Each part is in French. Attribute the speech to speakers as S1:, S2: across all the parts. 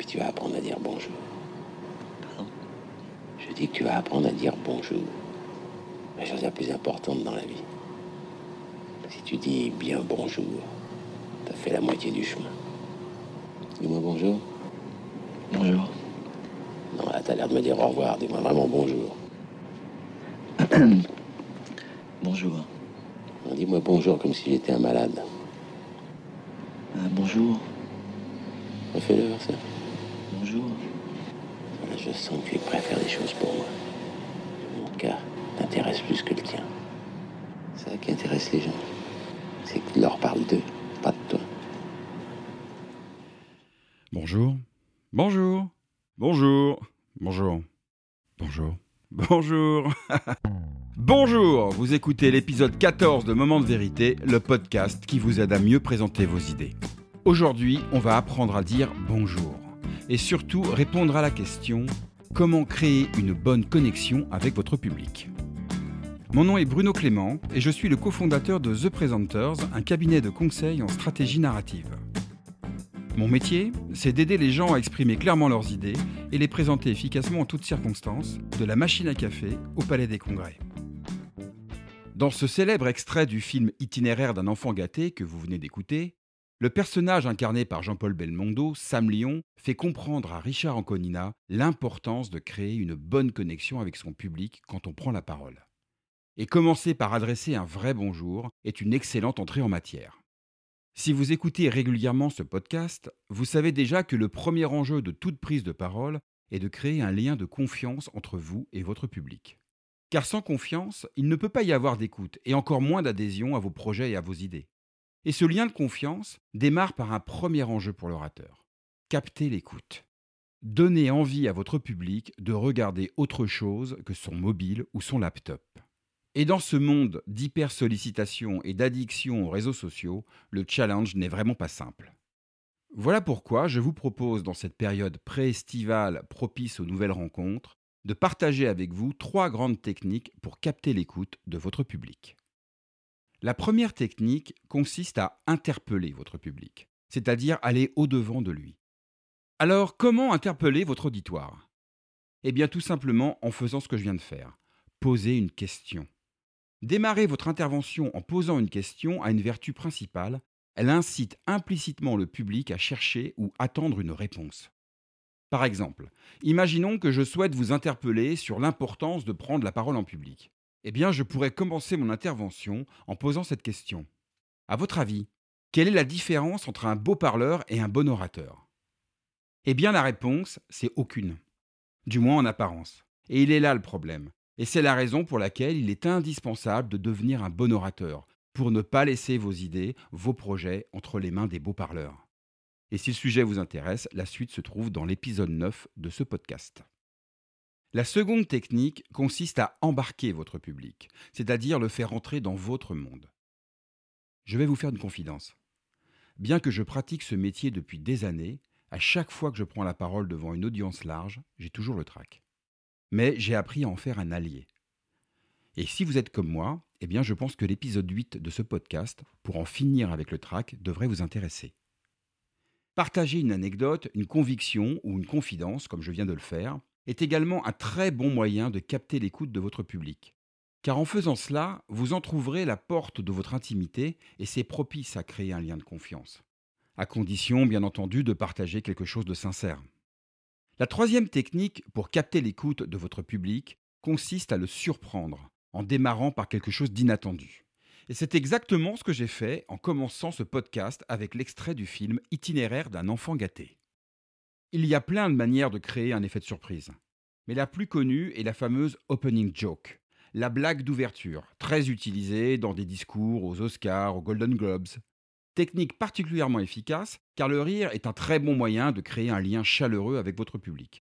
S1: Puis tu vas apprendre à dire bonjour.
S2: Pardon
S1: Je dis que tu vas apprendre à dire bonjour. La chose la plus importante dans la vie. Si tu dis bien bonjour, t'as fait la moitié du chemin. Dis-moi bonjour.
S2: Bonjour.
S1: Non, là, t'as l'air de me dire au revoir. Dis-moi vraiment bonjour.
S2: Bonjour.
S1: Dis-moi bonjour comme si j'étais un malade.
S2: Euh, bonjour.
S1: Refais-le, voir ça.
S2: Bonjour.
S1: Je sens que tu es prêt à faire des choses pour moi. Mon cas t'intéresse plus que le tien. C'est ça qui intéresse les gens. C'est que tu leur parles d'eux, pas de toi.
S3: Bonjour. Bonjour. Bonjour. Bonjour. Bonjour. Bonjour. Bonjour, vous écoutez l'épisode 14 de Moment de vérité, le podcast qui vous aide à mieux présenter vos idées. Aujourd'hui, on va apprendre à dire bonjour et surtout répondre à la question comment créer une bonne connexion avec votre public? Mon nom est Bruno Clément et je suis le cofondateur de The Presenters, un cabinet de conseil en stratégie narrative. Mon métier, c'est d'aider les gens à exprimer clairement leurs idées et les présenter efficacement en toutes circonstances, de la machine à café au palais des congrès. Dans ce célèbre extrait du film Itinéraire d'un enfant gâté que vous venez d'écouter, le personnage incarné par Jean-Paul Belmondo, Sam Lyon, fait comprendre à Richard Anconina l'importance de créer une bonne connexion avec son public quand on prend la parole. Et commencer par adresser un vrai bonjour est une excellente entrée en matière. Si vous écoutez régulièrement ce podcast, vous savez déjà que le premier enjeu de toute prise de parole est de créer un lien de confiance entre vous et votre public. Car sans confiance, il ne peut pas y avoir d'écoute et encore moins d'adhésion à vos projets et à vos idées. Et ce lien de confiance démarre par un premier enjeu pour l'orateur. Capter l'écoute. Donner envie à votre public de regarder autre chose que son mobile ou son laptop. Et dans ce monde d'hyper-sollicitation et d'addiction aux réseaux sociaux, le challenge n'est vraiment pas simple. Voilà pourquoi je vous propose dans cette période pré-estivale propice aux nouvelles rencontres de partager avec vous trois grandes techniques pour capter l'écoute de votre public. La première technique consiste à interpeller votre public, c'est-à-dire aller au-devant de lui. Alors, comment interpeller votre auditoire? Eh bien, tout simplement en faisant ce que je viens de faire, poser une question. Démarrer votre intervention en posant une question a une vertu principale, elle incite implicitement le public à chercher ou attendre une réponse. Par exemple, imaginons que je souhaite vous interpeller sur l'importance de prendre la parole en public. Eh bien, je pourrais commencer mon intervention en posant cette question. À votre avis, quelle est la différence entre un beau parleur et un bon orateur? Eh bien, la réponse, c'est aucune. Du moins en apparence. Et il est là le problème. Et c'est la raison pour laquelle il est indispensable de devenir un bon orateur, pour ne pas laisser vos idées, vos projets entre les mains des beaux parleurs. Et si le sujet vous intéresse, la suite se trouve dans l'épisode 9 de ce podcast. La seconde technique consiste à embarquer votre public, c'est-à-dire le faire entrer dans votre monde. Je vais vous faire une confidence. Bien que je pratique ce métier depuis des années, à chaque fois que je prends la parole devant une audience large, j'ai toujours le trac. Mais j'ai appris à en faire un allié. Et si vous êtes comme moi, eh bien je pense que l'épisode 8 de ce podcast, pour en finir avec le trac, devrait vous intéresser. Partager une anecdote, une conviction ou une confidence, comme je viens de le faire, est également un très bon moyen de capter l'écoute de votre public. Car en faisant cela, vous entr'ouvrez la porte de votre intimité et c'est propice à créer un lien de confiance. À condition, bien entendu, de partager quelque chose de sincère. La troisième technique pour capter l'écoute de votre public consiste à le surprendre, en démarrant par quelque chose d'inattendu. Et c'est exactement ce que j'ai fait en commençant ce podcast avec l'extrait du film Itinéraire d'un enfant gâté. Il y a plein de manières de créer un effet de surprise. Mais la plus connue est la fameuse opening joke, la blague d'ouverture, très utilisée dans des discours aux Oscars, aux Golden Globes. Technique particulièrement efficace car le rire est un très bon moyen de créer un lien chaleureux avec votre public.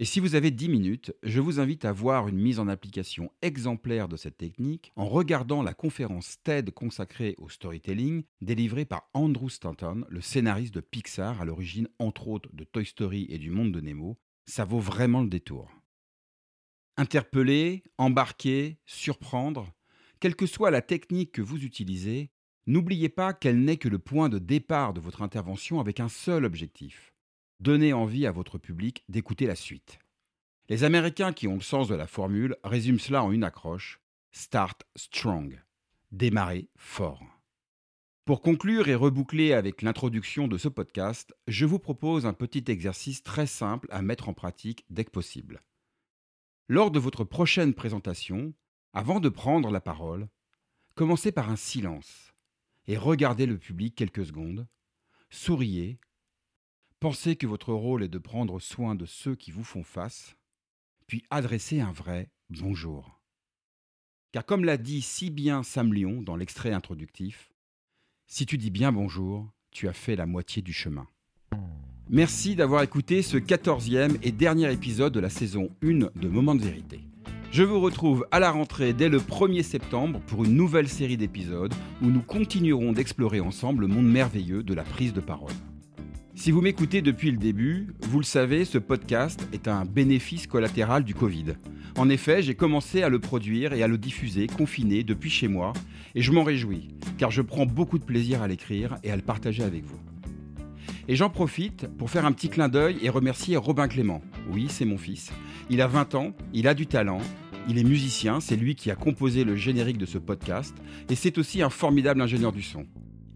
S3: Et si vous avez 10 minutes, je vous invite à voir une mise en application exemplaire de cette technique en regardant la conférence TED consacrée au storytelling délivrée par Andrew Stanton, le scénariste de Pixar à l'origine entre autres de Toy Story et du monde de Nemo. Ça vaut vraiment le détour. Interpeller, embarquer, surprendre, quelle que soit la technique que vous utilisez, n'oubliez pas qu'elle n'est que le point de départ de votre intervention avec un seul objectif donnez envie à votre public d'écouter la suite. Les Américains qui ont le sens de la formule résument cela en une accroche Start Strong. Démarrer fort. Pour conclure et reboucler avec l'introduction de ce podcast, je vous propose un petit exercice très simple à mettre en pratique dès que possible. Lors de votre prochaine présentation, avant de prendre la parole, commencez par un silence et regardez le public quelques secondes, souriez, pensez que votre rôle est de prendre soin de ceux qui vous font face, puis adressez un vrai bonjour. Car comme l'a dit si bien Sam Lyon dans l'extrait introductif, si tu dis bien bonjour, tu as fait la moitié du chemin. Merci d'avoir écouté ce quatorzième et dernier épisode de la saison 1 de Moment de vérité. Je vous retrouve à la rentrée dès le 1er septembre pour une nouvelle série d'épisodes où nous continuerons d'explorer ensemble le monde merveilleux de la prise de parole. Si vous m'écoutez depuis le début, vous le savez, ce podcast est un bénéfice collatéral du Covid. En effet, j'ai commencé à le produire et à le diffuser confiné depuis chez moi, et je m'en réjouis, car je prends beaucoup de plaisir à l'écrire et à le partager avec vous. Et j'en profite pour faire un petit clin d'œil et remercier Robin Clément. Oui, c'est mon fils. Il a 20 ans, il a du talent, il est musicien, c'est lui qui a composé le générique de ce podcast, et c'est aussi un formidable ingénieur du son.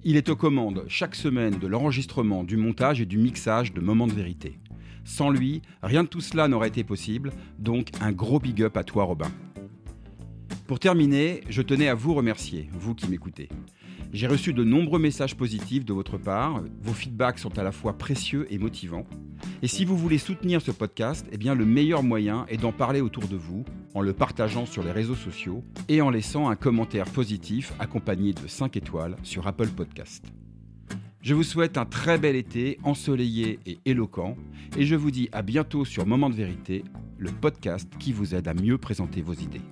S3: Il est aux commandes chaque semaine de l'enregistrement, du montage et du mixage de Moments de vérité. Sans lui, rien de tout cela n'aurait été possible, donc un gros big up à toi Robin. Pour terminer, je tenais à vous remercier, vous qui m'écoutez. J'ai reçu de nombreux messages positifs de votre part, vos feedbacks sont à la fois précieux et motivants. Et si vous voulez soutenir ce podcast, eh le meilleur moyen est d'en parler autour de vous, en le partageant sur les réseaux sociaux et en laissant un commentaire positif accompagné de 5 étoiles sur Apple Podcast. Je vous souhaite un très bel été ensoleillé et éloquent et je vous dis à bientôt sur Moment de vérité, le podcast qui vous aide à mieux présenter vos idées.